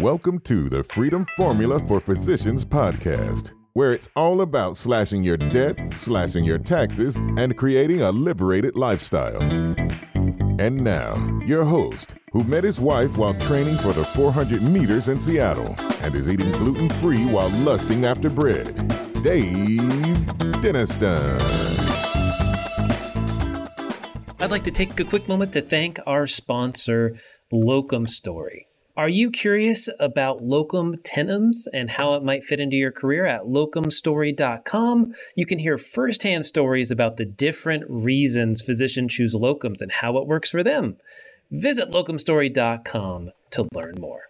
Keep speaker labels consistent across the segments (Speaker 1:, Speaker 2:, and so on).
Speaker 1: Welcome to the Freedom Formula for Physicians podcast, where it's all about slashing your debt, slashing your taxes, and creating a liberated lifestyle. And now, your host, who met his wife while training for the 400 meters in Seattle and is eating gluten free while lusting after bread, Dave Denniston.
Speaker 2: I'd like to take a quick moment to thank our sponsor, Locum Story. Are you curious about locum tenens and how it might fit into your career at locumstory.com? You can hear firsthand stories about the different reasons physicians choose locums and how it works for them. Visit locumstory.com to learn more.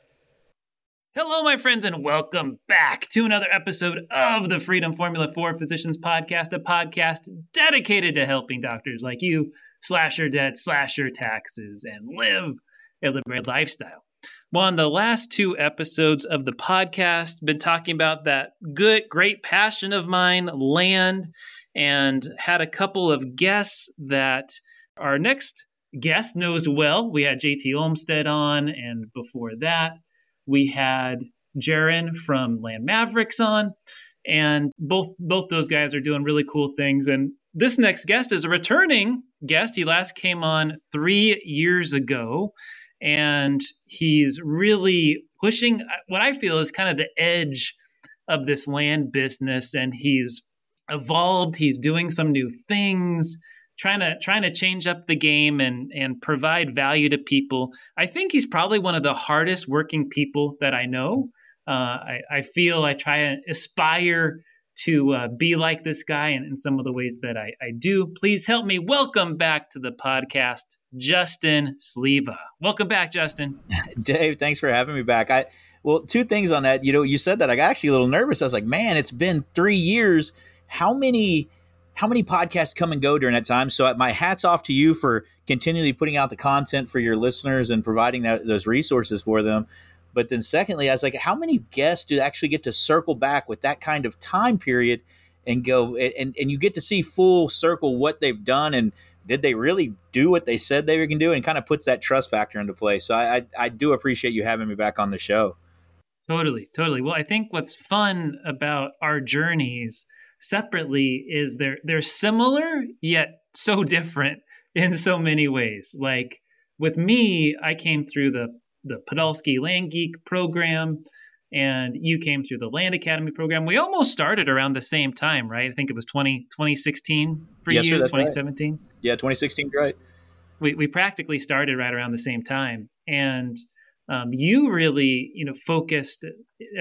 Speaker 2: Hello, my friends, and welcome back to another episode of the Freedom Formula for Physicians podcast, a podcast dedicated to helping doctors like you slash your debt, slash your taxes, and live a liberated lifestyle. Well, on the last two episodes of the podcast, been talking about that good, great passion of mine, land, and had a couple of guests that our next guest knows well. We had JT Olmstead on, and before that, we had Jaron from Land Mavericks on, and both both those guys are doing really cool things. And this next guest is a returning guest. He last came on three years ago and he's really pushing what I feel is kind of the edge of this land business and he's evolved he's doing some new things trying to trying to change up the game and and provide value to people. I think he's probably one of the hardest working people that i know. Uh, I, I feel i try to aspire to uh, be like this guy in, in some of the ways that I, I do. Please help me welcome back to the podcast, Justin Sliva. Welcome back, Justin.
Speaker 3: Dave, thanks for having me back. I well, two things on that. You know, you said that I got actually a little nervous. I was like, man, it's been three years. How many how many podcasts come and go during that time? So my hats off to you for continually putting out the content for your listeners and providing that, those resources for them. But then, secondly, I was like, how many guests do actually get to circle back with that kind of time period and go and, and you get to see full circle what they've done and did they really do what they said they were going to do and kind of puts that trust factor into play. So I, I, I do appreciate you having me back on the show.
Speaker 2: Totally, totally. Well, I think what's fun about our journeys separately is they're they're similar yet so different in so many ways. Like with me, I came through the the Podolsky Land Geek program, and you came through the Land Academy program. We almost started around the same time, right? I think it was 20, 2016 for
Speaker 3: yes,
Speaker 2: you,
Speaker 3: sir,
Speaker 2: 2017.
Speaker 3: Right. Yeah, 2016, right.
Speaker 2: We, we practically started right around the same time. And um, you really, you know, focused,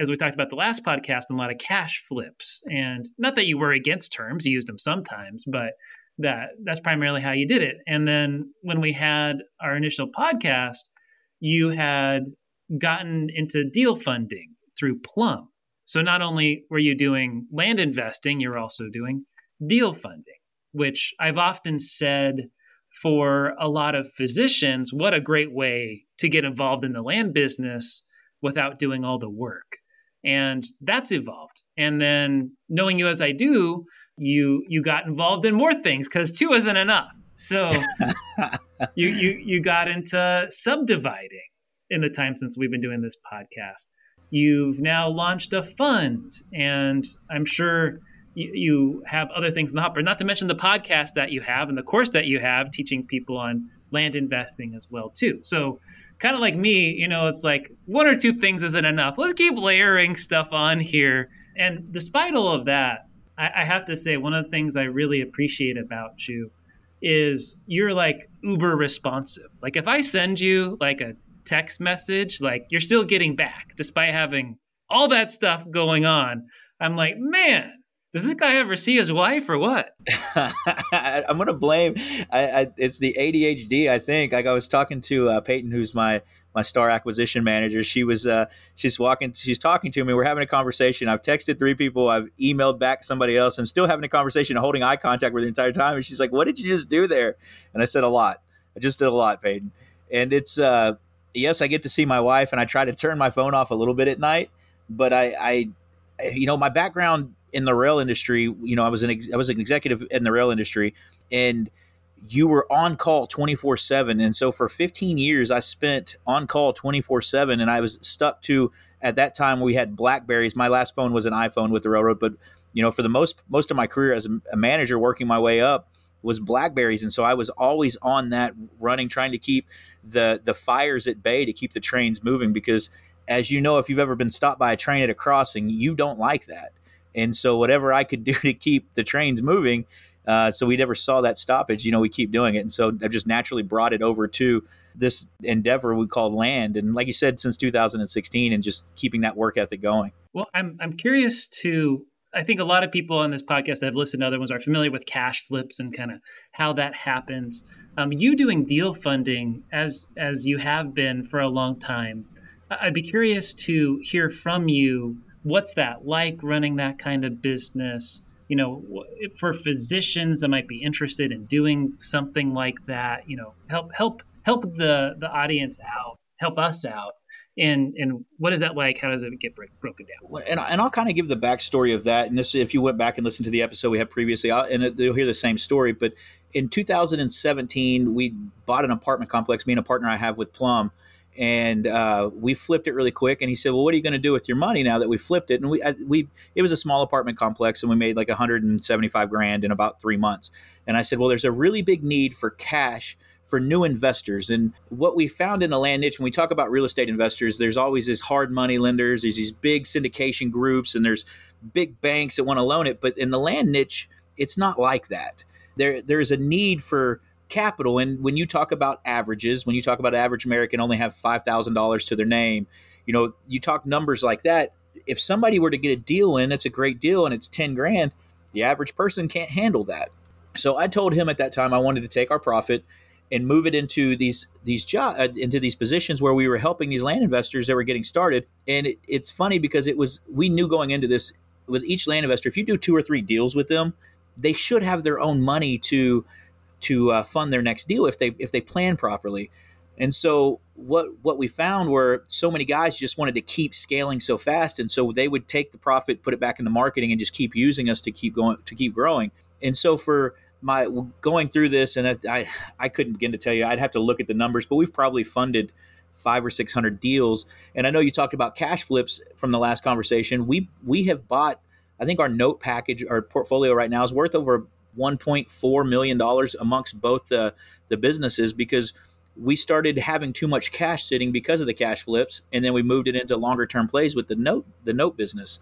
Speaker 2: as we talked about the last podcast, on a lot of cash flips. And not that you were against terms, you used them sometimes, but that that's primarily how you did it. And then when we had our initial podcast, you had gotten into deal funding through Plum. So not only were you doing land investing, you're also doing deal funding, which I've often said for a lot of physicians, what a great way to get involved in the land business without doing all the work. And that's evolved. And then knowing you as I do, you you got involved in more things because two isn't enough. So you, you you got into subdividing in the time since we've been doing this podcast. You've now launched a fund, and I'm sure you, you have other things in the hopper. Not to mention the podcast that you have and the course that you have, teaching people on land investing as well too. So kind of like me, you know, it's like one or two things isn't enough. Let's keep layering stuff on here. And despite all of that, I, I have to say one of the things I really appreciate about you is you're like uber responsive. Like if I send you like a text message, like you're still getting back despite having all that stuff going on. I'm like, man, does this guy ever see his wife or what?
Speaker 3: I'm gonna blame. I, I, it's the ADHD. I think. Like I was talking to uh, Peyton, who's my my star acquisition manager. She was uh, she's walking, she's talking to me. We're having a conversation. I've texted three people. I've emailed back somebody else, and still having a conversation, holding eye contact with the entire time. And she's like, "What did you just do there?" And I said, "A lot. I just did a lot, Peyton." And it's uh, yes, I get to see my wife, and I try to turn my phone off a little bit at night. But I, I you know, my background in the rail industry, you know, I was an ex- I was an executive in the rail industry, and you were on call 24 7 and so for 15 years i spent on call 24 7 and i was stuck to at that time we had blackberries. My last phone was an iphone with the railroad but you know for the most most of my career as a manager working my way up was blackberries. And so i was always on that running trying to keep the the fires at bay to keep the trains moving because as you know if you've ever been stopped by a train at a crossing you don't like that. And so whatever i could do to keep the trains moving uh, so we never saw that stoppage. You know, we keep doing it, and so I've just naturally brought it over to this endeavor we call land. And like you said, since 2016, and just keeping that work ethic going.
Speaker 2: Well, I'm I'm curious to. I think a lot of people on this podcast that have listened to other ones are familiar with cash flips and kind of how that happens. Um, you doing deal funding as as you have been for a long time. I'd be curious to hear from you. What's that like running that kind of business? You know, for physicians that might be interested in doing something like that, you know, help help help the the audience out, help us out. And, and what is that like? How does it get break, broken down?
Speaker 3: And, and I'll kind of give the backstory of that. And this, if you went back and listened to the episode we had previously, I'll, and it, you'll hear the same story. But in 2017, we bought an apartment complex. Me and a partner I have with Plum, and uh, we flipped it really quick. And he said, "Well, what are you going to do with your money now that we flipped it?" And we, we, it was a small apartment complex, and we made like 175 grand in about three months. And I said, "Well, there's a really big need for cash." For new investors. And what we found in the land niche, when we talk about real estate investors, there's always these hard money lenders, there's these big syndication groups, and there's big banks that want to loan it. But in the land niche, it's not like that. There, there's a need for capital. And when you talk about averages, when you talk about average American only have five thousand dollars to their name, you know, you talk numbers like that. If somebody were to get a deal in, it's a great deal and it's ten grand. The average person can't handle that. So I told him at that time I wanted to take our profit and move it into these these job uh, into these positions where we were helping these land investors that were getting started. And it, it's funny because it was we knew going into this with each land investor, if you do two or three deals with them, they should have their own money to to uh, fund their next deal if they if they plan properly. And so what what we found were so many guys just wanted to keep scaling so fast, and so they would take the profit, put it back in the marketing, and just keep using us to keep going to keep growing. And so for my going through this, and I I, couldn't begin to tell you. I'd have to look at the numbers, but we've probably funded five or six hundred deals. And I know you talked about cash flips from the last conversation. We we have bought. I think our note package, our portfolio right now is worth over 1.4 million dollars amongst both the the businesses because we started having too much cash sitting because of the cash flips and then we moved it into longer term plays with the note the note business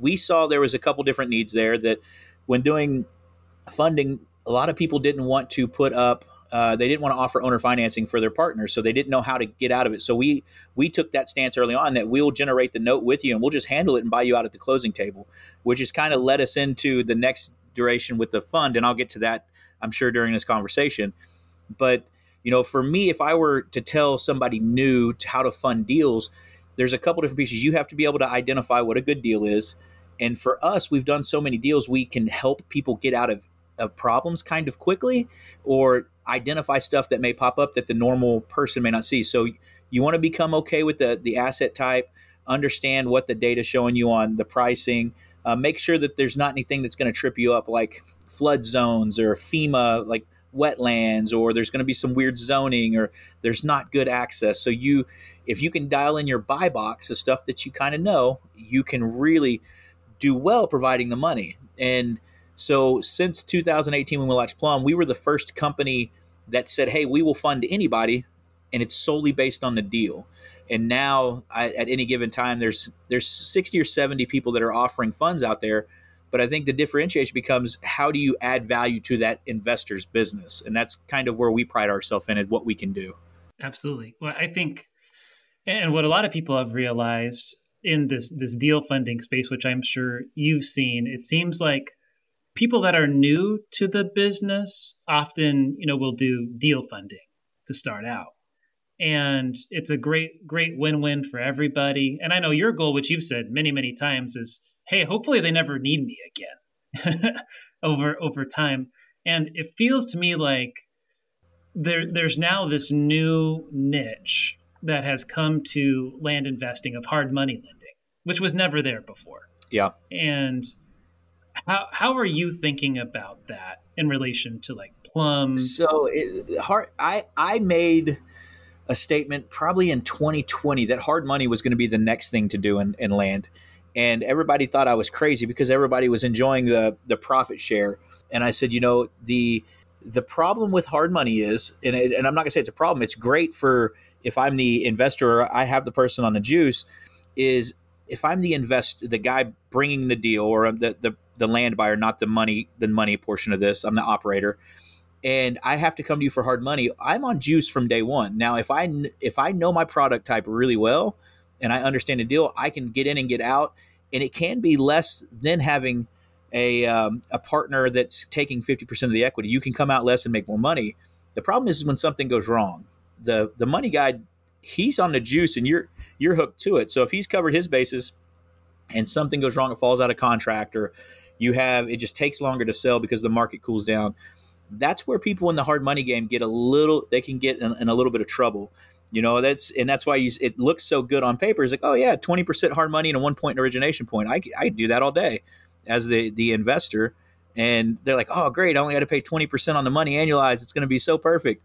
Speaker 3: we saw there was a couple different needs there that when doing funding a lot of people didn't want to put up uh, they didn't want to offer owner financing for their partners, so they didn't know how to get out of it. So we we took that stance early on that we'll generate the note with you and we'll just handle it and buy you out at the closing table, which has kind of led us into the next duration with the fund, and I'll get to that, I'm sure, during this conversation. But you know, for me, if I were to tell somebody new how to fund deals, there's a couple different pieces. You have to be able to identify what a good deal is. And for us, we've done so many deals, we can help people get out of, of problems kind of quickly or identify stuff that may pop up that the normal person may not see. So you want to become okay with the, the asset type, understand what the data is showing you on the pricing, uh, make sure that there's not anything that's going to trip you up, like flood zones or FEMA, like wetlands, or there's going to be some weird zoning, or there's not good access. So you, if you can dial in your buy box of stuff that you kind of know, you can really do well providing the money. And so since 2018, when we launched Plum, we were the first company that said, "Hey, we will fund anybody," and it's solely based on the deal and now I, at any given time there's there's 60 or 70 people that are offering funds out there. But i think the differentiation becomes how do you add value to that investor's business? And that's kind of where we pride ourselves in and what we can do.
Speaker 2: Absolutely. Well i think and what a lot of people have realized in this this deal funding space which i'm sure you've seen it seems like people that are new to the business often you know will do deal funding to start out and it's a great great win-win for everybody and i know your goal which you've said many many times is hey hopefully they never need me again over over time and it feels to me like there there's now this new niche that has come to land investing of hard money lending which was never there before
Speaker 3: yeah
Speaker 2: and how how are you thinking about that in relation to like Plum?
Speaker 3: So it, hard. I I made a statement probably in 2020 that hard money was going to be the next thing to do in, in land, and everybody thought I was crazy because everybody was enjoying the the profit share. And I said, you know, the the problem with hard money is, and, it, and I'm not going to say it's a problem. It's great for if I'm the investor, or I have the person on the juice. Is if I'm the invest, the guy bringing the deal, or the the the land buyer, not the money, the money portion of this. I'm the operator, and I have to come to you for hard money. I'm on juice from day one. Now, if I if I know my product type really well, and I understand the deal, I can get in and get out, and it can be less than having a um, a partner that's taking 50% of the equity. You can come out less and make more money. The problem is when something goes wrong. The the money guy, he's on the juice, and you're you're hooked to it. So if he's covered his bases, and something goes wrong, it falls out of contract, or you have it just takes longer to sell because the market cools down. That's where people in the hard money game get a little. They can get in, in a little bit of trouble. You know that's and that's why you, it looks so good on paper. It's like, oh yeah, twenty percent hard money and a one point origination point. I I do that all day as the the investor, and they're like, oh great, I only got to pay twenty percent on the money annualized. It's going to be so perfect.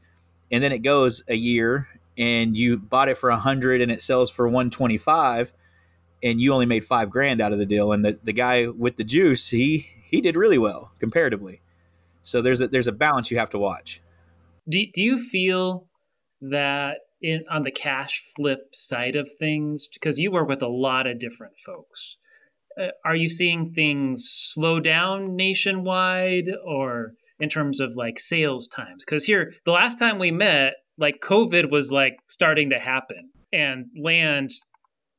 Speaker 3: And then it goes a year, and you bought it for a hundred, and it sells for one twenty five and you only made five grand out of the deal. And the, the guy with the juice, he he did really well comparatively. So there's a there's a balance you have to watch.
Speaker 2: Do do you feel that in on the cash flip side of things because you work with a lot of different folks uh, are you seeing things slow down nationwide or in terms of like sales times because here the last time we met like covid was like starting to happen and land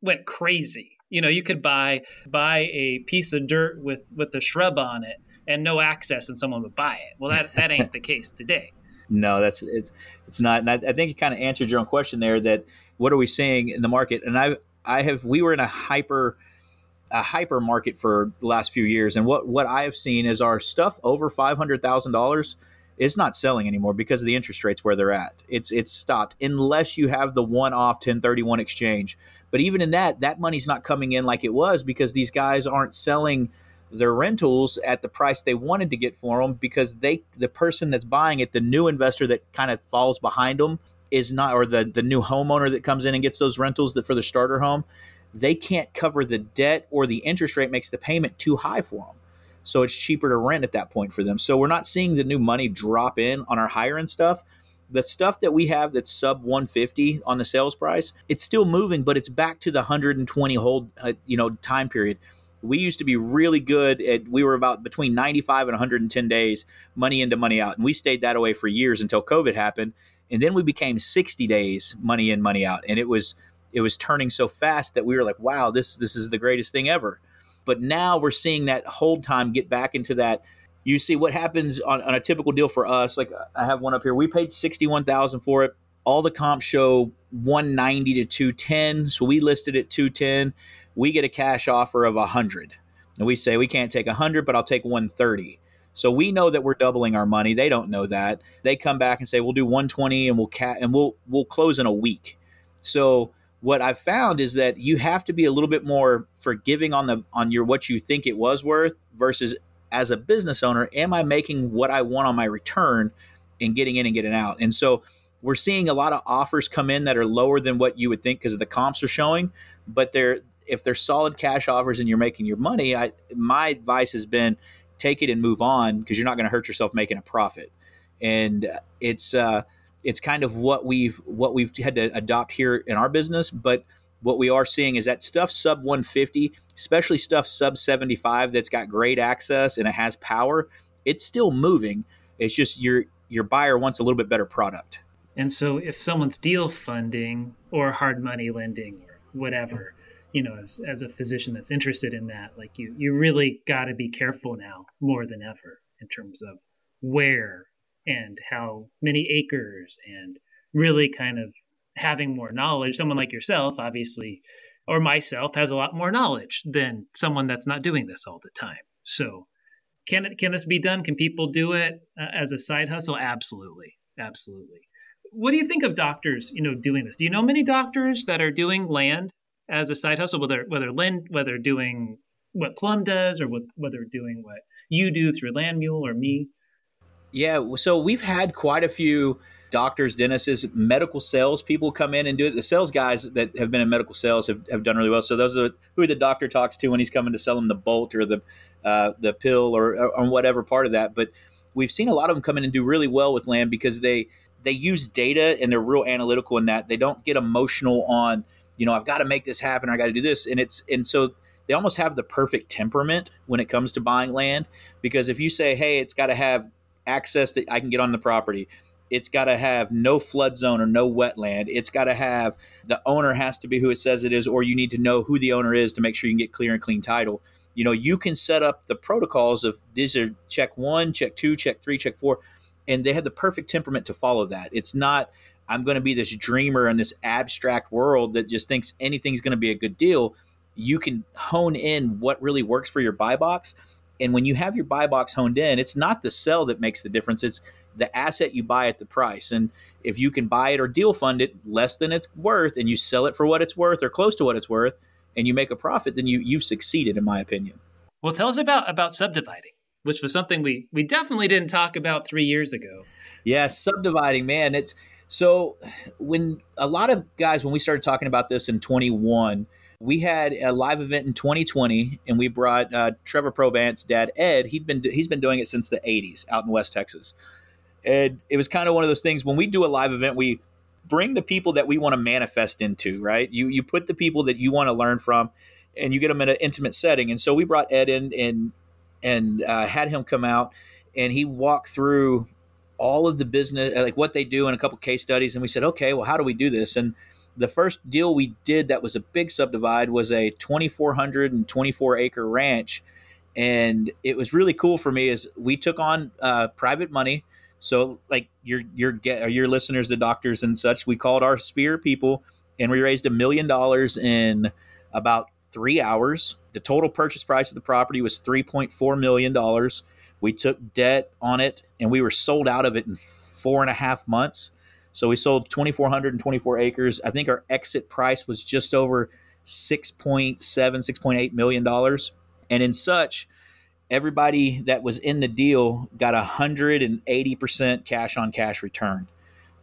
Speaker 2: went crazy. You know, you could buy buy a piece of dirt with with the shrub on it and no access, and someone would buy it. Well, that that ain't the case today.
Speaker 3: No, that's it's it's not. And I, I think you kind of answered your own question there. That what are we seeing in the market? And I I have we were in a hyper a hyper market for the last few years, and what what I have seen is our stuff over five hundred thousand dollars is not selling anymore because of the interest rates where they're at. It's it's stopped unless you have the one off 1031 exchange. But even in that, that money's not coming in like it was because these guys aren't selling their rentals at the price they wanted to get for them because they the person that's buying it, the new investor that kind of falls behind them is not or the the new homeowner that comes in and gets those rentals that for the starter home, they can't cover the debt or the interest rate makes the payment too high for them. So it's cheaper to rent at that point for them. So we're not seeing the new money drop in on our higher end stuff the stuff that we have that's sub 150 on the sales price, it's still moving, but it's back to the 120 hold, uh, you know, time period. We used to be really good at, we were about between 95 and 110 days, money into, money out. And we stayed that away for years until COVID happened. And then we became 60 days, money in, money out. And it was, it was turning so fast that we were like, wow, this, this is the greatest thing ever. But now we're seeing that hold time get back into that you see what happens on, on a typical deal for us. Like I have one up here. We paid sixty one thousand for it. All the comps show one ninety to two ten. So we listed at two ten. We get a cash offer of a hundred, and we say we can't take a hundred, but I'll take one thirty. So we know that we're doubling our money. They don't know that. They come back and say we'll do 120 and we'll cat and we'll we'll close in a week. So what I've found is that you have to be a little bit more forgiving on the on your what you think it was worth versus as a business owner, am I making what I want on my return and getting in and getting out? And so we're seeing a lot of offers come in that are lower than what you would think because the comps are showing, but they're if they're solid cash offers and you're making your money, I my advice has been take it and move on because you're not going to hurt yourself making a profit. And it's uh, it's kind of what we've what we've had to adopt here in our business, but what we are seeing is that stuff sub 150, especially stuff sub 75 that's got great access and it has power, it's still moving. It's just your your buyer wants a little bit better product.
Speaker 2: And so if someone's deal funding or hard money lending or whatever, you know, as, as a physician that's interested in that, like you you really got to be careful now more than ever in terms of where and how many acres and really kind of having more knowledge, someone like yourself, obviously, or myself, has a lot more knowledge than someone that's not doing this all the time. So, can it can this be done? Can people do it uh, as a side hustle? Absolutely, absolutely. What do you think of doctors, you know, doing this? Do you know many doctors that are doing land as a side hustle, whether whether land, whether doing what Plum does, or what, whether doing what you do through Land Mule or me?
Speaker 3: Yeah, so we've had quite a few doctors, dentists, medical sales people come in and do it. The sales guys that have been in medical sales have, have done really well. So those are who the doctor talks to when he's coming to sell them the bolt or the uh, the pill or, or whatever part of that. But we've seen a lot of them come in and do really well with land because they they use data and they're real analytical in that. They don't get emotional on you know I've got to make this happen. I got to do this, and it's and so they almost have the perfect temperament when it comes to buying land because if you say hey it's got to have access that I can get on the property it's got to have no flood zone or no wetland. It's got to have the owner has to be who it says it is, or you need to know who the owner is to make sure you can get clear and clean title. You know, you can set up the protocols of these are check one, check two, check three, check four, and they have the perfect temperament to follow that. It's not, I'm going to be this dreamer in this abstract world that just thinks anything's going to be a good deal. You can hone in what really works for your buy box. And when you have your buy box honed in, it's not the sell that makes the difference. It's the asset you buy at the price. And if you can buy it or deal fund it less than it's worth and you sell it for what it's worth or close to what it's worth and you make a profit, then you you've succeeded in my opinion.
Speaker 2: Well, tell us about about subdividing, which was something we we definitely didn't talk about 3 years ago.
Speaker 3: Yeah, subdividing, man, it's so when a lot of guys when we started talking about this in 21 we had a live event in 2020 and we brought uh, trevor probant's dad ed he'd been he's been doing it since the 80s out in west texas and it was kind of one of those things when we do a live event, we bring the people that we want to manifest into, right? You you put the people that you want to learn from, and you get them in an intimate setting. And so we brought Ed in and and uh, had him come out, and he walked through all of the business, like what they do, and a couple case studies. And we said, okay, well, how do we do this? And the first deal we did that was a big subdivide was a 2,424 acre ranch. And it was really cool for me is we took on uh, private money so like your your your listeners, the doctors and such, we called our sphere people and we raised a million dollars in about three hours. The total purchase price of the property was three point four million dollars. We took debt on it and we were sold out of it in four and a half months. So we sold 2,424 acres. I think our exit price was just over 6.7, 6.8 million dollars. And in such, everybody that was in the deal got a hundred and eighty percent cash on cash return.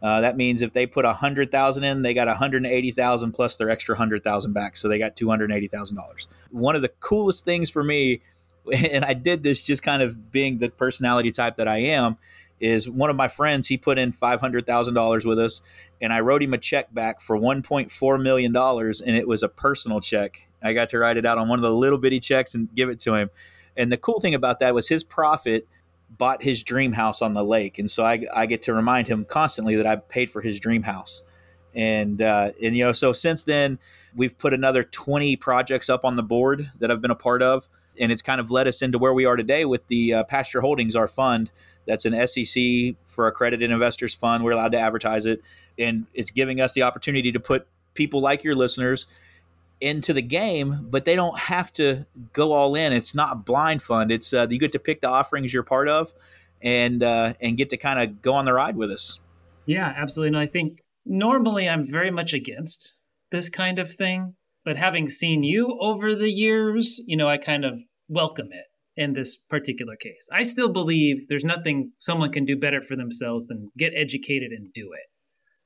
Speaker 3: Uh, that means if they put a hundred thousand in, they got a hundred and eighty thousand plus their extra hundred thousand back, so they got two hundred eighty thousand dollars. One of the coolest things for me, and I did this just kind of being the personality type that I am, is one of my friends. He put in five hundred thousand dollars with us, and I wrote him a check back for one point four million dollars, and it was a personal check. I got to write it out on one of the little bitty checks and give it to him and the cool thing about that was his profit bought his dream house on the lake, and so I, I get to remind him constantly that I paid for his dream house. And uh, and you know, so since then we've put another 20 projects up on the board that I've been a part of, and it's kind of led us into where we are today with the uh, Pasture Holdings, our fund. That's an SEC for accredited investors fund. We're allowed to advertise it, and it's giving us the opportunity to put people like your listeners into the game, but they don't have to go all in. It's not blind fund. It's uh, you get to pick the offerings you're part of, and uh, and get to kind of go on the ride with us.
Speaker 2: Yeah, absolutely. And I think normally I'm very much against this kind of thing, but having seen you over the years, you know, I kind of welcome it in this particular case. I still believe there's nothing someone can do better for themselves than get educated and do it.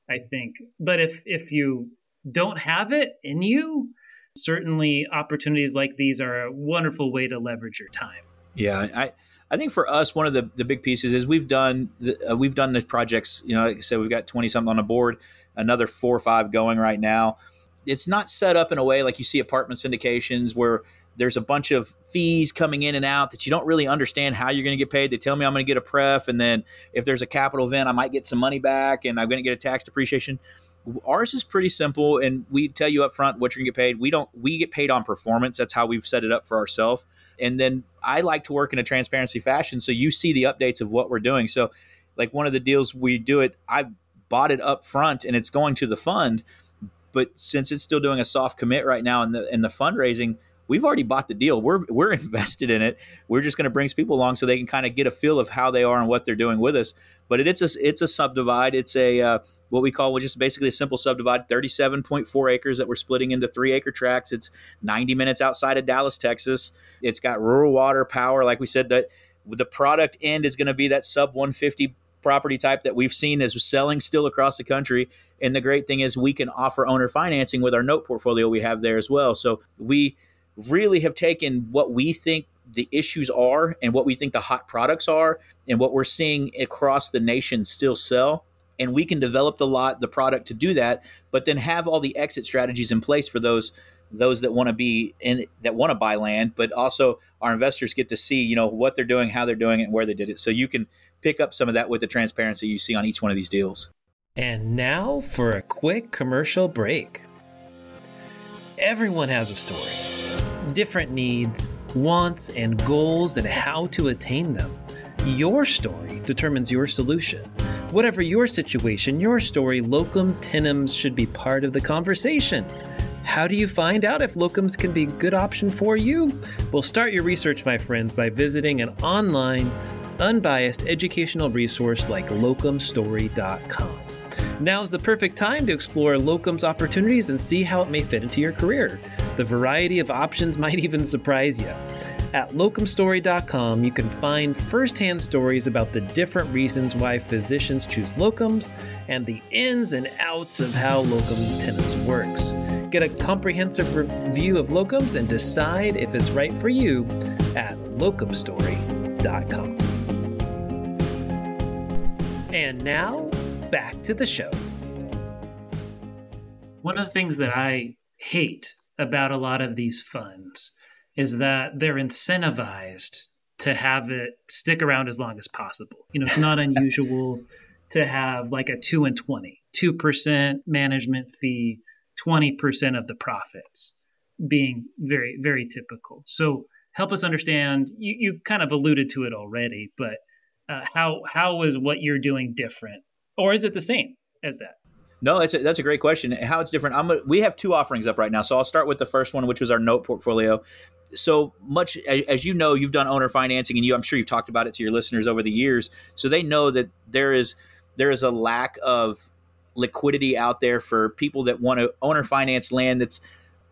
Speaker 2: I think. But if if you don't have it in you, certainly opportunities like these are a wonderful way to leverage your time.
Speaker 3: Yeah, I I think for us one of the, the big pieces is we've done the, uh, we've done the projects. You know, like I said, we've got twenty something on the board, another four or five going right now. It's not set up in a way like you see apartment syndications where there's a bunch of fees coming in and out that you don't really understand how you're going to get paid. They tell me I'm going to get a pref, and then if there's a capital event, I might get some money back, and I'm going to get a tax depreciation. Ours is pretty simple and we tell you up front what you're gonna get paid. We don't we get paid on performance. That's how we've set it up for ourselves. And then i like to work in a transparency fashion so you see the updates of what we're doing. So like one of the deals we do it i bought it up front and it's going to the fund but since it's still doing a soft commit right now in the in the fundraising we've already bought the deal. We're we're invested in it. We're just going to bring people along so they can kind of get a feel of how they are and what they're doing with us. But it, it's a it's a subdivide. It's a uh, what we call which is basically a simple subdivide. Thirty seven point four acres that we're splitting into three acre tracts. It's ninety minutes outside of Dallas, Texas. It's got rural water, power. Like we said that The product end is going to be that sub 150 property type that we've seen as selling still across the country. And the great thing is we can offer owner financing with our note portfolio we have there as well. So we really have taken what we think the issues are and what we think the hot products are and what we're seeing across the nation still sell. And we can develop the lot the product to do that but then have all the exit strategies in place for those those that want to be in that want to buy land but also our investors get to see you know what they're doing how they're doing it and where they did it. So you can pick up some of that with the transparency you see on each one of these deals.
Speaker 2: And now for a quick commercial break. Everyone has a story different needs wants and goals and how to attain them your story determines your solution whatever your situation your story locum tenens should be part of the conversation how do you find out if locums can be a good option for you? Well, start your research, my friends, by visiting an online, unbiased educational resource like locumstory.com. Now is the perfect time to explore locums opportunities and see how it may fit into your career. The variety of options might even surprise you. At locumstory.com, you can find firsthand stories about the different reasons why physicians choose locums and the ins and outs of how locum tenens works. Get a comprehensive review of locums and decide if it's right for you at locumstory.com. And now, back to the show. One of the things that I hate about a lot of these funds is that they're incentivized to have it stick around as long as possible. You know, it's not unusual to have like a 2 and 20, 2% management fee, 20% of the profits being very, very typical. So help us understand, you, you kind of alluded to it already, but uh, how, how is what you're doing different? Or is it the same as that?
Speaker 3: No, it's a, that's a great question. How it's different. I'm a, we have two offerings up right now, so I'll start with the first one, which was our note portfolio. So much as you know, you've done owner financing, and you, I'm sure you've talked about it to your listeners over the years, so they know that there is there is a lack of liquidity out there for people that want to owner finance land that's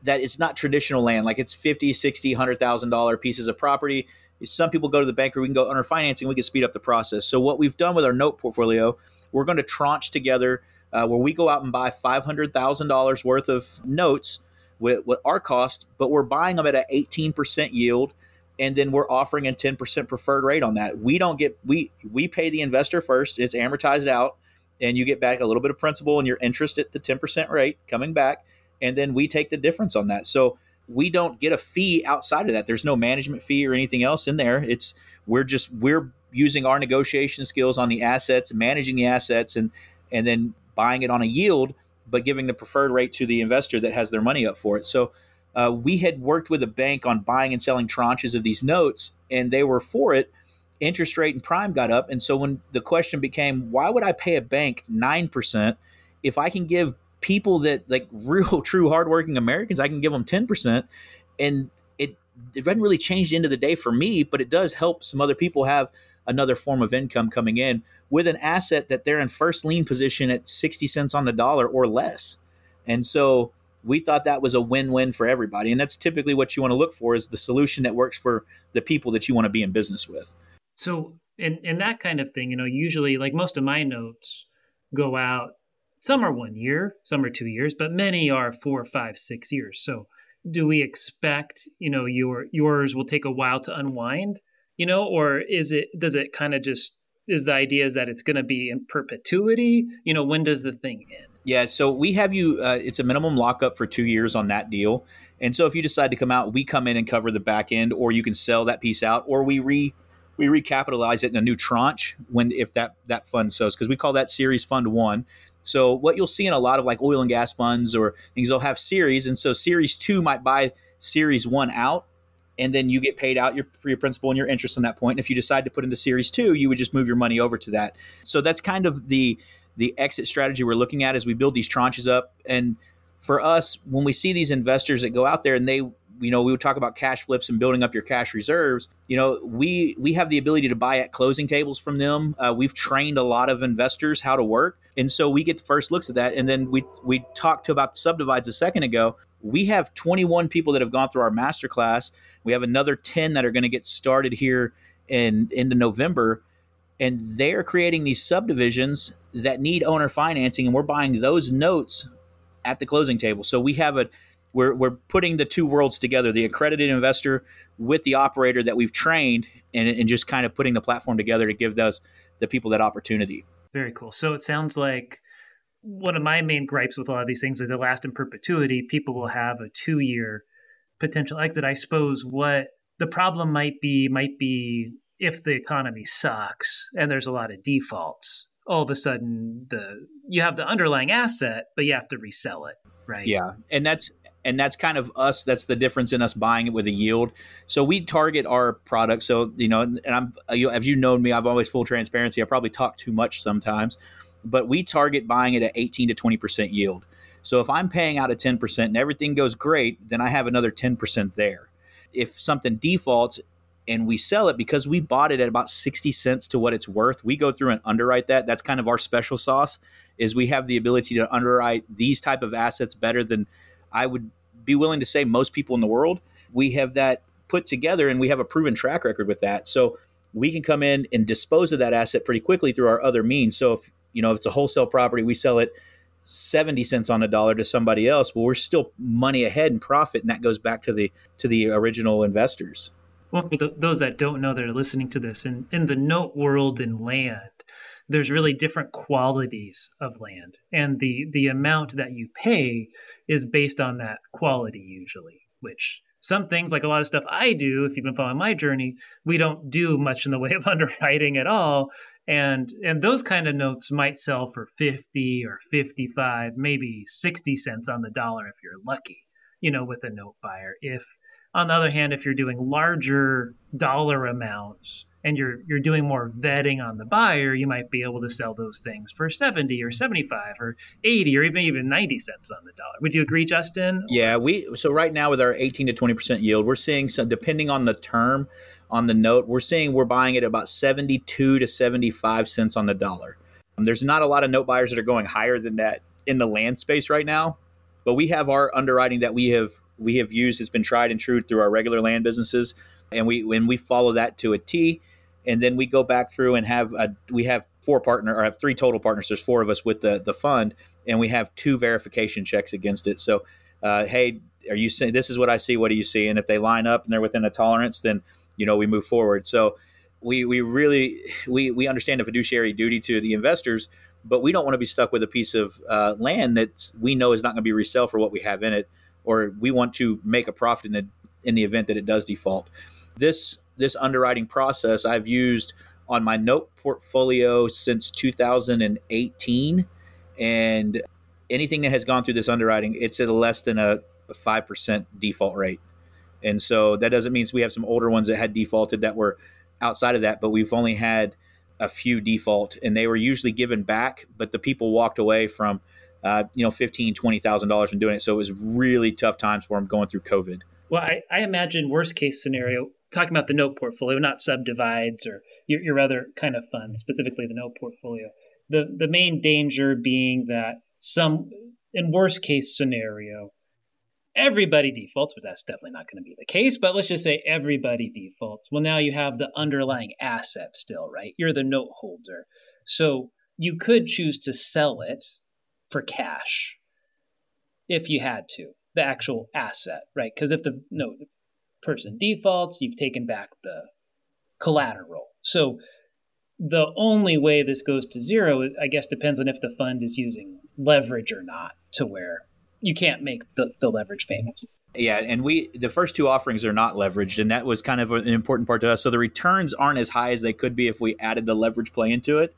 Speaker 3: that is not traditional land like it's 50 60 100000 dollar pieces of property some people go to the banker we can go owner financing we can speed up the process so what we've done with our note portfolio we're going to tranche together uh, where we go out and buy $500000 worth of notes with, with our cost but we're buying them at an 18% yield and then we're offering a 10% preferred rate on that. We don't get we we pay the investor first it's amortized out and you get back a little bit of principal and your interest at the 10% rate coming back and then we take the difference on that. So we don't get a fee outside of that. There's no management fee or anything else in there. It's we're just we're using our negotiation skills on the assets managing the assets and and then buying it on a yield but giving the preferred rate to the investor that has their money up for it so uh, we had worked with a bank on buying and selling tranches of these notes and they were for it interest rate and prime got up. And so when the question became, why would I pay a bank 9% if I can give people that like real, true, hardworking Americans, I can give them 10%. And it, it doesn't really change the end of the day for me, but it does help some other people have another form of income coming in with an asset that they're in first lien position at 60 cents on the dollar or less. And so we thought that was a win-win for everybody. And that's typically what you want to look for is the solution that works for the people that you want to be in business with.
Speaker 2: So, and and that kind of thing, you know, usually like most of my notes go out. Some are one year, some are two years, but many are four, five, six years. So, do we expect you know your yours will take a while to unwind? You know, or is it does it kind of just is the idea is that it's going to be in perpetuity? You know, when does the thing end?
Speaker 3: Yeah, so we have you. Uh, it's a minimum lockup for two years on that deal, and so if you decide to come out, we come in and cover the back end, or you can sell that piece out, or we re we recapitalize it in a new tranche when if that that fund sows because we call that series fund one. So what you'll see in a lot of like oil and gas funds or things, they'll have series, and so series two might buy series one out, and then you get paid out your your principal and your interest on that point. And if you decide to put into series two, you would just move your money over to that. So that's kind of the the exit strategy we're looking at as we build these tranches up. And for us, when we see these investors that go out there and they you know we would talk about cash flips and building up your cash reserves you know we we have the ability to buy at closing tables from them uh, we've trained a lot of investors how to work and so we get the first looks at that and then we we talked to about the subdivides a second ago we have 21 people that have gone through our master class we have another 10 that are going to get started here in into November, and they're creating these subdivisions that need owner financing, and we're buying those notes at the closing table. So we have a we're we're putting the two worlds together: the accredited investor with the operator that we've trained, and, and just kind of putting the platform together to give those the people that opportunity.
Speaker 2: Very cool. So it sounds like one of my main gripes with a lot of these things is they last in perpetuity. People will have a two year potential exit. I suppose what the problem might be might be if the economy sucks and there's a lot of defaults. All of a sudden, the you have the underlying asset, but you have to resell it, right?
Speaker 3: Yeah, and that's and that's kind of us. That's the difference in us buying it with a yield. So we target our product. So you know, and I'm as you known me, I've always full transparency. I probably talk too much sometimes, but we target buying it at 18 to 20 percent yield. So if I'm paying out a 10 percent and everything goes great, then I have another 10 percent there. If something defaults and we sell it because we bought it at about 60 cents to what it's worth, we go through and underwrite that. That's kind of our special sauce. Is we have the ability to underwrite these type of assets better than I would be willing to say most people in the world. We have that put together and we have a proven track record with that. So we can come in and dispose of that asset pretty quickly through our other means. So if you know if it's a wholesale property, we sell it 70 cents on a dollar to somebody else, well we're still money ahead in profit and that goes back to the to the original investors.
Speaker 2: Well, for the, those that don't know that are listening to this, in, in the note world in land, there's really different qualities of land. And the, the amount that you pay is based on that quality usually, which some things like a lot of stuff I do, if you've been following my journey, we don't do much in the way of underwriting at all. And and those kind of notes might sell for 50 or 55, maybe 60 cents on the dollar if you're lucky, you know, with a note buyer. If on the other hand, if you're doing larger dollar amounts, and you're you're doing more vetting on the buyer, you might be able to sell those things for 70 or 75 or 80 or even even 90 cents on the dollar. Would you agree, Justin?
Speaker 3: Yeah, we so right now with our 18 to 20% yield, we're seeing some depending on the term on the note, we're seeing we're buying it about 72 to 75 cents on the dollar. Um, there's not a lot of note buyers that are going higher than that in the land space right now, but we have our underwriting that we have we have used has been tried and true through our regular land businesses and we when we follow that to a T and then we go back through and have a, we have four partner or have three total partners. There's four of us with the the fund, and we have two verification checks against it. So, uh, hey, are you saying this is what I see? What do you see? And if they line up and they're within a tolerance, then you know we move forward. So we we really we we understand the fiduciary duty to the investors, but we don't want to be stuck with a piece of uh, land that we know is not going to be resale for what we have in it, or we want to make a profit in the in the event that it does default. This this underwriting process I've used on my note portfolio since 2018. And anything that has gone through this underwriting, it's at a less than a, 5% default rate. And so that doesn't mean we have some older ones that had defaulted that were outside of that, but we've only had a few default and they were usually given back, but the people walked away from, uh, you know, fifteen, twenty thousand dollars from doing it. So it was really tough times for them going through COVID.
Speaker 2: Well, I, I imagine worst case scenario talking about the note portfolio, not subdivides or your, your other kind of funds, specifically the note portfolio. The the main danger being that some in worst case scenario, everybody defaults, but that's definitely not going to be the case. But let's just say everybody defaults. Well, now you have the underlying asset still, right? You're the note holder. So you could choose to sell it for cash if you had to, the actual asset, right? Because if the note person defaults, you've taken back the collateral. So the only way this goes to zero, I guess, depends on if the fund is using leverage or not, to where you can't make the, the leverage payments.
Speaker 3: Yeah, and we the first two offerings are not leveraged, and that was kind of an important part to us. So the returns aren't as high as they could be if we added the leverage play into it.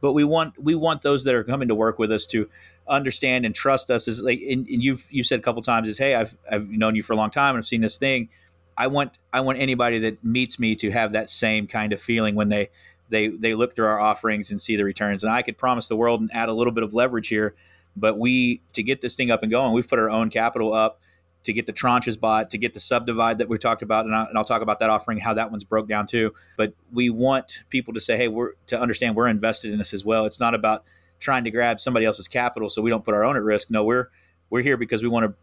Speaker 3: But we want we want those that are coming to work with us to understand and trust us. Is like, and, and you've you said a couple times is, hey, I've I've known you for a long time and I've seen this thing I want I want anybody that meets me to have that same kind of feeling when they they they look through our offerings and see the returns. And I could promise the world and add a little bit of leverage here, but we to get this thing up and going, we've put our own capital up to get the tranches bought, to get the subdivide that we talked about, and, I, will talk about that offering, how that one's broke down too. But we want people to say, hey, we're to understand we're invested in this as well. It's not about trying to grab somebody else's capital so we don't put our own at risk. No, we're we're here because we want to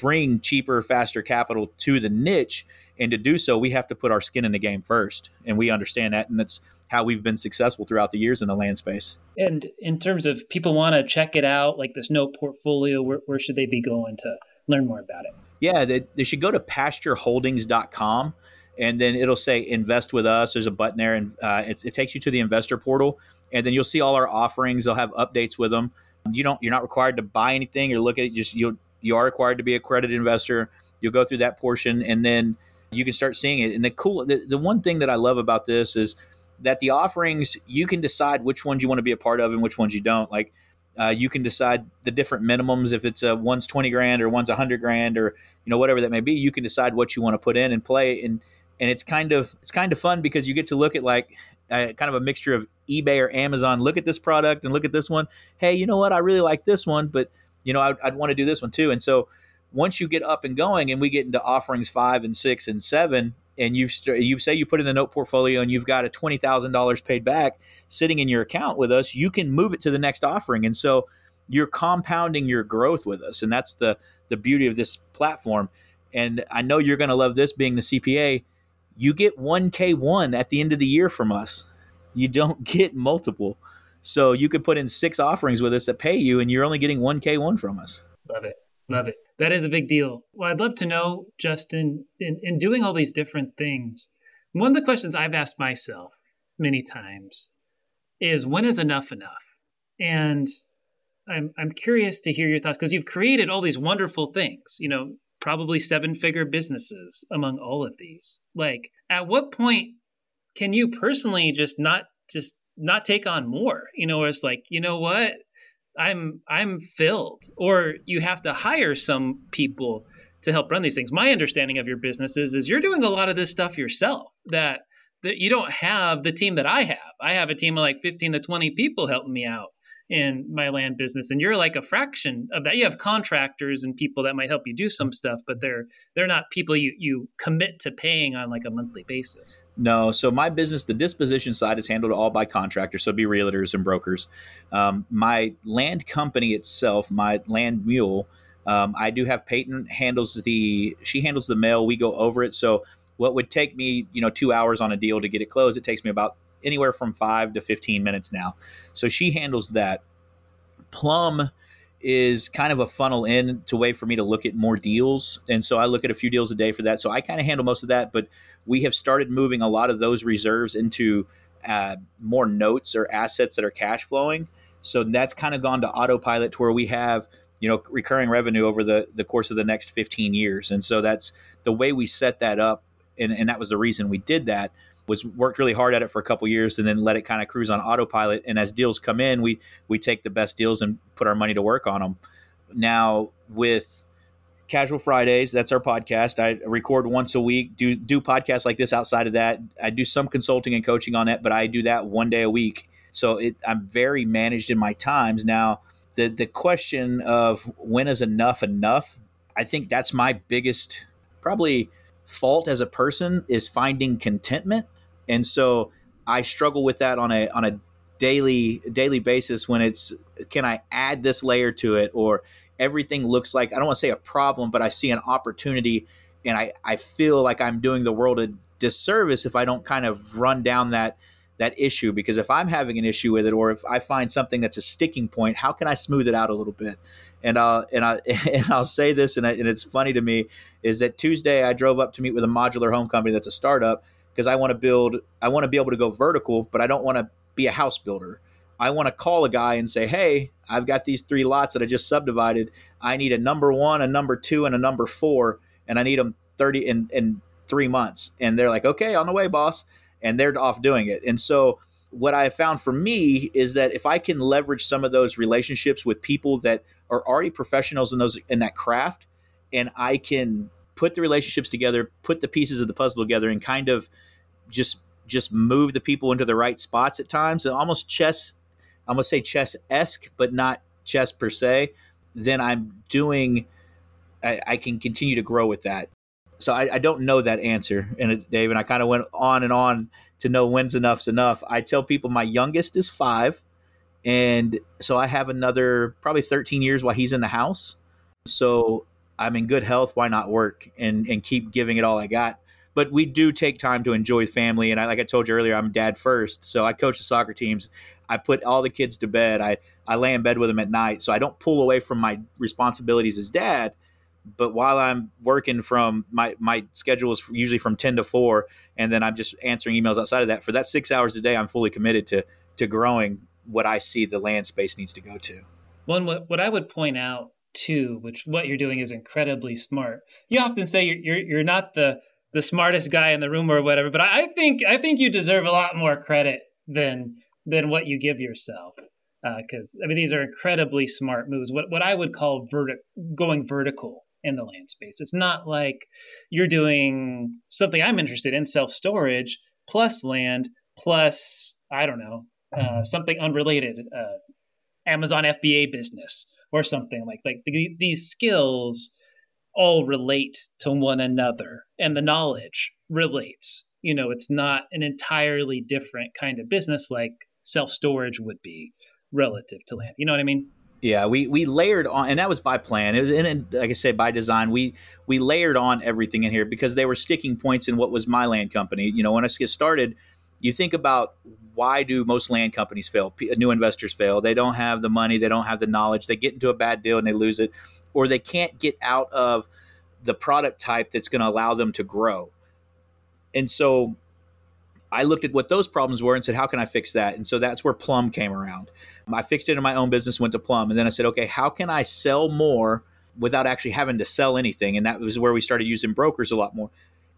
Speaker 3: bring cheaper, faster capital to the niche And to do so, we have to put our skin in the game first. And we understand that. And that's how we've been successful throughout the years in the land space.
Speaker 2: And in terms of people want to check it out, like this note portfolio, where, where should they be going to learn more about it?
Speaker 3: Yeah, they, they should go to pastureholdings.com and then it'll say invest with us. There's a button there and uh, it, it takes you to the investor portal. And then you'll see all our offerings. They'll have updates with them. You don't, you're not required to buy anything or look at it. Just you, you are required to be accredited investor. You'll go through that portion and then you can start seeing it. And the cool, the, the one thing that I love about this is that the offerings you can decide which ones you want to be a part of and which ones you don't. Like uh, you can decide the different minimums if it's a one's twenty grand or one's a hundred grand or you know whatever that may be. You can decide what you want to put in and play and and it's kind of it's kind of fun because you get to look at like kind of a mixture of eBay or Amazon. Look at this product and look at this one. Hey, you know what? I really like this one, but you know I'd, I'd want to do this one too. And so once you get up and going and we get into offerings five and six and seven, and you you say you put in the note portfolio and you've got a twenty thousand dollars paid back sitting in your account with us, you can move it to the next offering, and so you're compounding your growth with us, and that's the the beauty of this platform. And I know you're going to love this being the CPA. You get one K one at the end of the year from us. You don't get multiple, so you could put in six offerings with us that pay you, and you're only getting one K one from us.
Speaker 2: Love it, love it that is a big deal. Well, I'd love to know, Justin, in, in doing all these different things, one of the questions I've asked myself many times is when is enough enough? And I'm, I'm curious to hear your thoughts because you've created all these wonderful things, you know, probably seven figure businesses among all of these. Like, at what point can you personally just not just not take on more? You know, it's like, you know what? I'm I'm filled or you have to hire some people to help run these things. My understanding of your business is, is you're doing a lot of this stuff yourself that that you don't have the team that I have. I have a team of like 15 to 20 people helping me out in my land business and you're like a fraction of that you have contractors and people that might help you do some stuff but they're they're not people you you commit to paying on like a monthly basis
Speaker 3: no so my business the disposition side is handled all by contractors so be realtors and brokers um, my land company itself my land mule um, i do have peyton handles the she handles the mail we go over it so what would take me you know two hours on a deal to get it closed it takes me about anywhere from five to 15 minutes now. So she handles that. Plum is kind of a funnel in to way for me to look at more deals. And so I look at a few deals a day for that. So I kind of handle most of that, but we have started moving a lot of those reserves into uh, more notes or assets that are cash flowing. So that's kind of gone to autopilot to where we have, you know, recurring revenue over the, the course of the next 15 years. And so that's the way we set that up. And, and that was the reason we did that was worked really hard at it for a couple years and then let it kind of cruise on autopilot. And as deals come in, we we take the best deals and put our money to work on them. Now with Casual Fridays, that's our podcast. I record once a week. Do do podcasts like this outside of that. I do some consulting and coaching on it, but I do that one day a week. So it, I'm very managed in my times now. The the question of when is enough enough? I think that's my biggest probably fault as a person is finding contentment and so I struggle with that on a on a daily daily basis when it's can I add this layer to it or everything looks like I don't want to say a problem, but I see an opportunity and I, I feel like I'm doing the world a disservice if I don't kind of run down that that issue because if I'm having an issue with it or if I find something that's a sticking point, how can I smooth it out a little bit? And I'll and I and I'll say this and, I, and it's funny to me is that Tuesday I drove up to meet with a modular home company that's a startup because I want to build, I want to be able to go vertical, but I don't want to be a house builder. I want to call a guy and say, hey, I've got these three lots that I just subdivided. I need a number one, a number two, and a number four, and I need them 30 in, in three months. And they're like, okay, on the way, boss. And they're off doing it. And so, what I have found for me is that if I can leverage some of those relationships with people that are already professionals in those in that craft, and I can put the relationships together, put the pieces of the puzzle together, and kind of just just move the people into the right spots at times, and almost chess. I'm gonna say chess esque, but not chess per se. Then I'm doing. I, I can continue to grow with that. So I, I don't know that answer, and Dave, and I kind of went on and on to know when's enough's enough. I tell people my youngest is five, and so I have another probably 13 years while he's in the house. So I'm in good health. Why not work and and keep giving it all I got? but we do take time to enjoy family. And I, like I told you earlier, I'm dad first, so I coach the soccer teams. I put all the kids to bed. I I lay in bed with them at night, so I don't pull away from my responsibilities as dad. But while I'm working from my my schedule is usually from ten to four, and then I'm just answering emails outside of that. For that six hours a day, I'm fully committed to to growing what I see the land space needs to go to.
Speaker 2: One what, what I would point out too, which what you're doing is incredibly smart. You often say you're you're, you're not the the smartest guy in the room or whatever, but I think I think you deserve a lot more credit than than what you give yourself. Because uh, I mean, these are incredibly smart moves. What what I would call vertic- going vertical in the land space. It's not like you're doing something I'm interested in, self storage plus land plus I don't know uh, something unrelated, uh, Amazon FBA business or something like like the, these skills all relate to one another and the knowledge relates you know it's not an entirely different kind of business like self storage would be relative to land. You know what I mean?
Speaker 3: Yeah, we we layered on, and that was by plan. It was and like I said, by design. We we layered on everything in here because they were sticking points in what was my land company. You know, when I get started, you think about why do most land companies fail? New investors fail. They don't have the money. They don't have the knowledge. They get into a bad deal and they lose it, or they can't get out of the product type that's going to allow them to grow. And so I looked at what those problems were and said, how can I fix that? And so that's where Plum came around. I fixed it in my own business, went to Plum. And then I said, okay, how can I sell more without actually having to sell anything? And that was where we started using brokers a lot more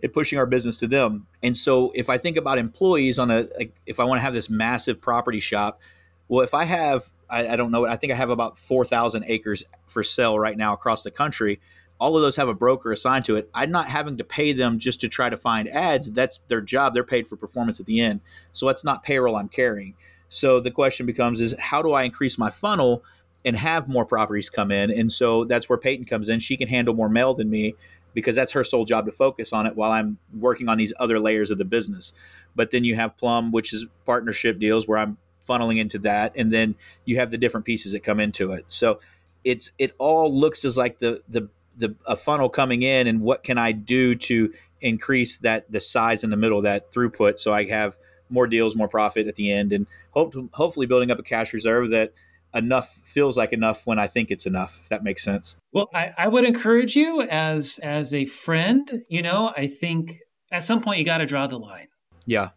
Speaker 3: and pushing our business to them. And so if I think about employees on a, like, if I want to have this massive property shop, well, if I have, I, I don't know, I think I have about 4,000 acres for sale right now across the country all of those have a broker assigned to it. I'm not having to pay them just to try to find ads. That's their job. They're paid for performance at the end. So that's not payroll I'm carrying. So the question becomes is how do I increase my funnel and have more properties come in? And so that's where Peyton comes in. She can handle more mail than me because that's her sole job to focus on it while I'm working on these other layers of the business. But then you have Plum, which is partnership deals where I'm funneling into that and then you have the different pieces that come into it. So it's it all looks as like the the the a funnel coming in and what can I do to increase that the size in the middle of that throughput so I have more deals, more profit at the end, and hope to, hopefully building up a cash reserve that enough feels like enough when I think it's enough. If that makes sense.
Speaker 2: Well, I, I would encourage you as as a friend. You know, I think at some point you got to draw the line.
Speaker 3: Yeah,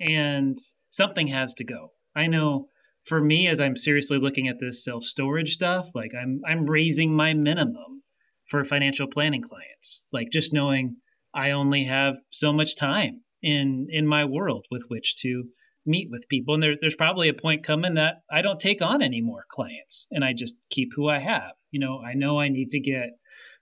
Speaker 2: and something has to go. I know for me, as I'm seriously looking at this self storage stuff, like I'm I'm raising my minimum for financial planning clients. Like just knowing I only have so much time in in my world with which to meet with people. And there, there's probably a point coming that I don't take on any more clients and I just keep who I have. You know, I know I need to get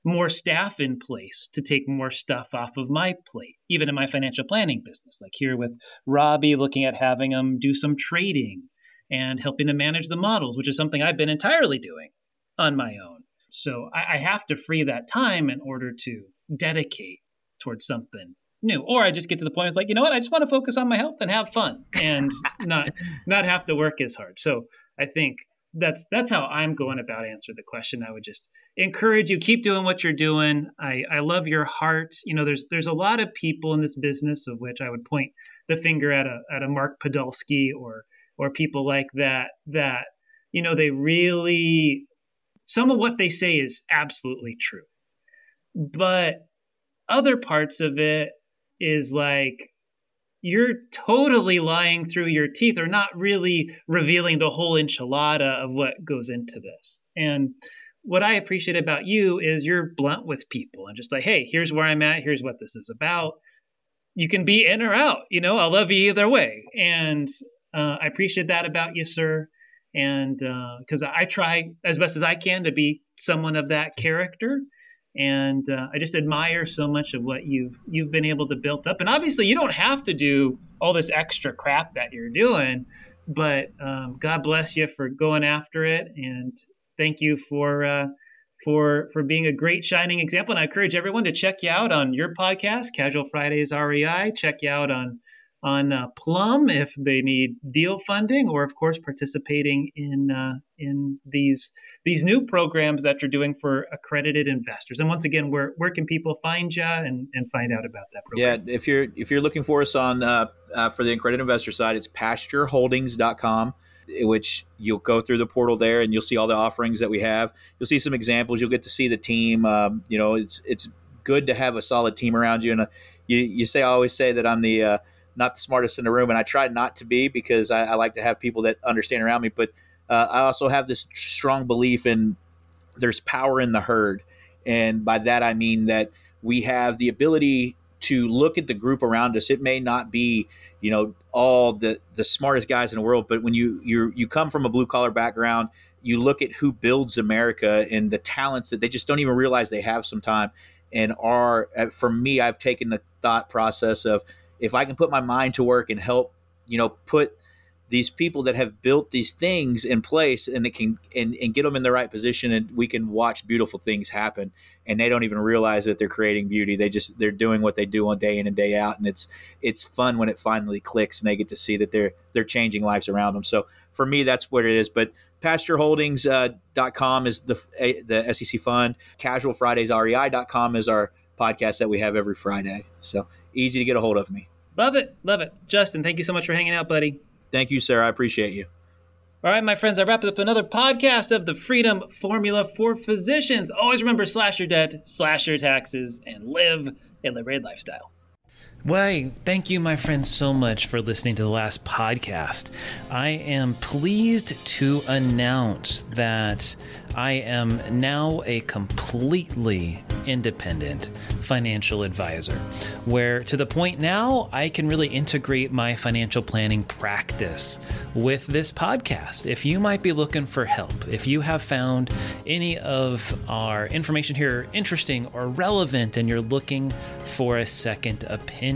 Speaker 2: more staff in place to take more stuff off of my plate, even in my financial planning business. Like here with Robbie, looking at having them do some trading and helping them manage the models, which is something I've been entirely doing on my own. So I, I have to free that time in order to dedicate towards something new. Or i just get to the point it's like you know what? I just want to focus on my health and have fun and not not have to work as hard. So i think that's that's how i'm going about answer the question. I would just encourage you keep doing what you're doing. I i love your heart. You know there's there's a lot of people in this business of which i would point the finger at a at a mark podolsky or or people like that that you know they really some of what they say is absolutely true. But other parts of it is like you're totally lying through your teeth or not really revealing the whole enchilada of what goes into this. And what I appreciate about you is you're blunt with people and just like, hey, here's where I'm at, here's what this is about. You can be in or out, you know, I'll love you either way. And uh, I appreciate that about you, sir and because uh, I try as best as I can to be someone of that character, and uh, I just admire so much of what you've you've been able to build up. And obviously, you don't have to do all this extra crap that you're doing, but um, God bless you for going after it, and thank you for. Uh, for for being a great shining example, and I encourage everyone to check you out on your podcast, Casual Fridays REI. Check you out on on uh, Plum if they need deal funding, or of course participating in uh, in these these new programs that you're doing for accredited investors. And once again, where where can people find you and, and find out about that
Speaker 3: program? Yeah, if you're if you're looking for us on uh, uh, for the accredited investor side, it's pastureholdings.com which you'll go through the portal there and you'll see all the offerings that we have. You'll see some examples. You'll get to see the team. Um, you know, it's it's good to have a solid team around you. And uh, you you say I always say that I'm the uh, not the smartest in the room, and I try not to be because I, I like to have people that understand around me. But uh, I also have this strong belief in there's power in the herd, and by that I mean that we have the ability to look at the group around us. It may not be, you know, all the the smartest guys in the world, but when you you you come from a blue collar background, you look at who builds America and the talents that they just don't even realize they have sometime. And are uh, for me, I've taken the thought process of if I can put my mind to work and help, you know, put these people that have built these things in place and it can and, and get them in the right position and we can watch beautiful things happen and they don't even realize that they're creating beauty. They just they're doing what they do on day in and day out. And it's it's fun when it finally clicks and they get to see that they're they're changing lives around them. So for me that's what it is. But pastureholdings.com uh, is the the SEC fund. Casualfridaysrei.com is our podcast that we have every Friday. So easy to get a hold of me
Speaker 2: love it love it Justin thank you so much for hanging out buddy
Speaker 3: Thank you, sir. I appreciate you.
Speaker 2: All right, my friends, I wrapped up another podcast of the Freedom Formula for Physicians. Always remember slash your debt, slash your taxes, and live a liberated lifestyle. Well, thank you, my friends, so much for listening to the last podcast. I am pleased to announce that I am now a completely independent financial advisor, where to the point now I can really integrate my financial planning practice with this podcast. If you might be looking for help, if you have found any of our information here interesting or relevant and you're looking for a second opinion,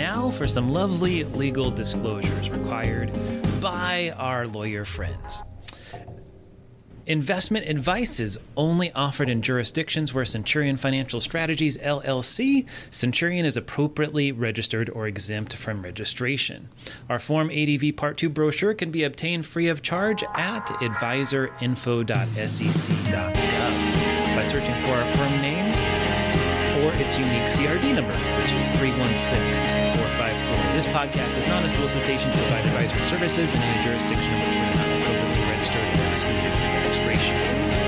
Speaker 2: Now for some lovely legal disclosures required by our lawyer friends. Investment advice is only offered in jurisdictions where Centurion Financial Strategies LLC, Centurion is appropriately registered or exempt from registration. Our Form ADV Part 2 brochure can be obtained free of charge at adviserinfo.sec.gov by searching for our firm name or its unique CRD number, which is 316454. This podcast is not a solicitation to provide advisory services in any jurisdiction in which we are not appropriately registered or excluded from registration.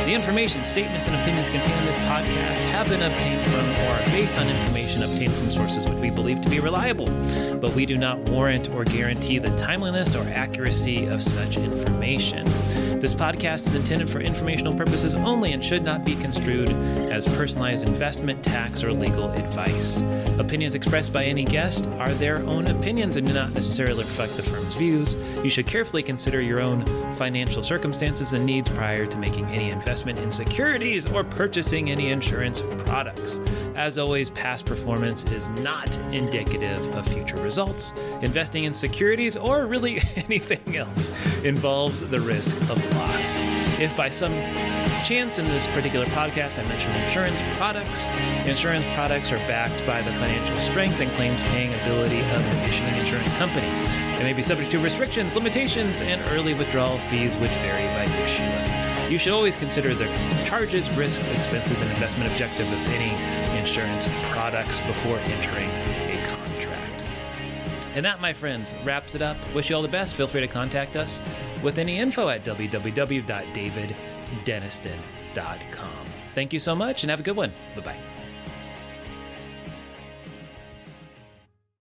Speaker 2: the information, statements, and opinions contained in this podcast have been obtained from or are based on information obtained from sources which we believe to be reliable, but we do not warrant or guarantee the timeliness or accuracy of such information. This podcast is intended for informational purposes only and should not be construed as personalized investment, tax, or legal advice. Opinions expressed by any guest are their own opinions and do not necessarily reflect the firm's views. You should carefully consider your own financial circumstances and needs prior to making any investment in securities or purchasing any insurance products. As always, past performance is not indicative of future results. Investing in securities or really anything else involves the risk of loss. If by some chance in this particular podcast I mentioned insurance products, insurance products are backed by the financial strength and claims paying ability of the issuing insurance company. They may be subject to restrictions, limitations, and early withdrawal fees which vary by issuer. You should always consider the charges, risks, expenses, and investment objective of any insurance products before entering a contract. And that, my friends, wraps it up. Wish you all the best. Feel free to contact us with any info at www.daviddeniston.com. Thank you so much and have a good one. Bye bye.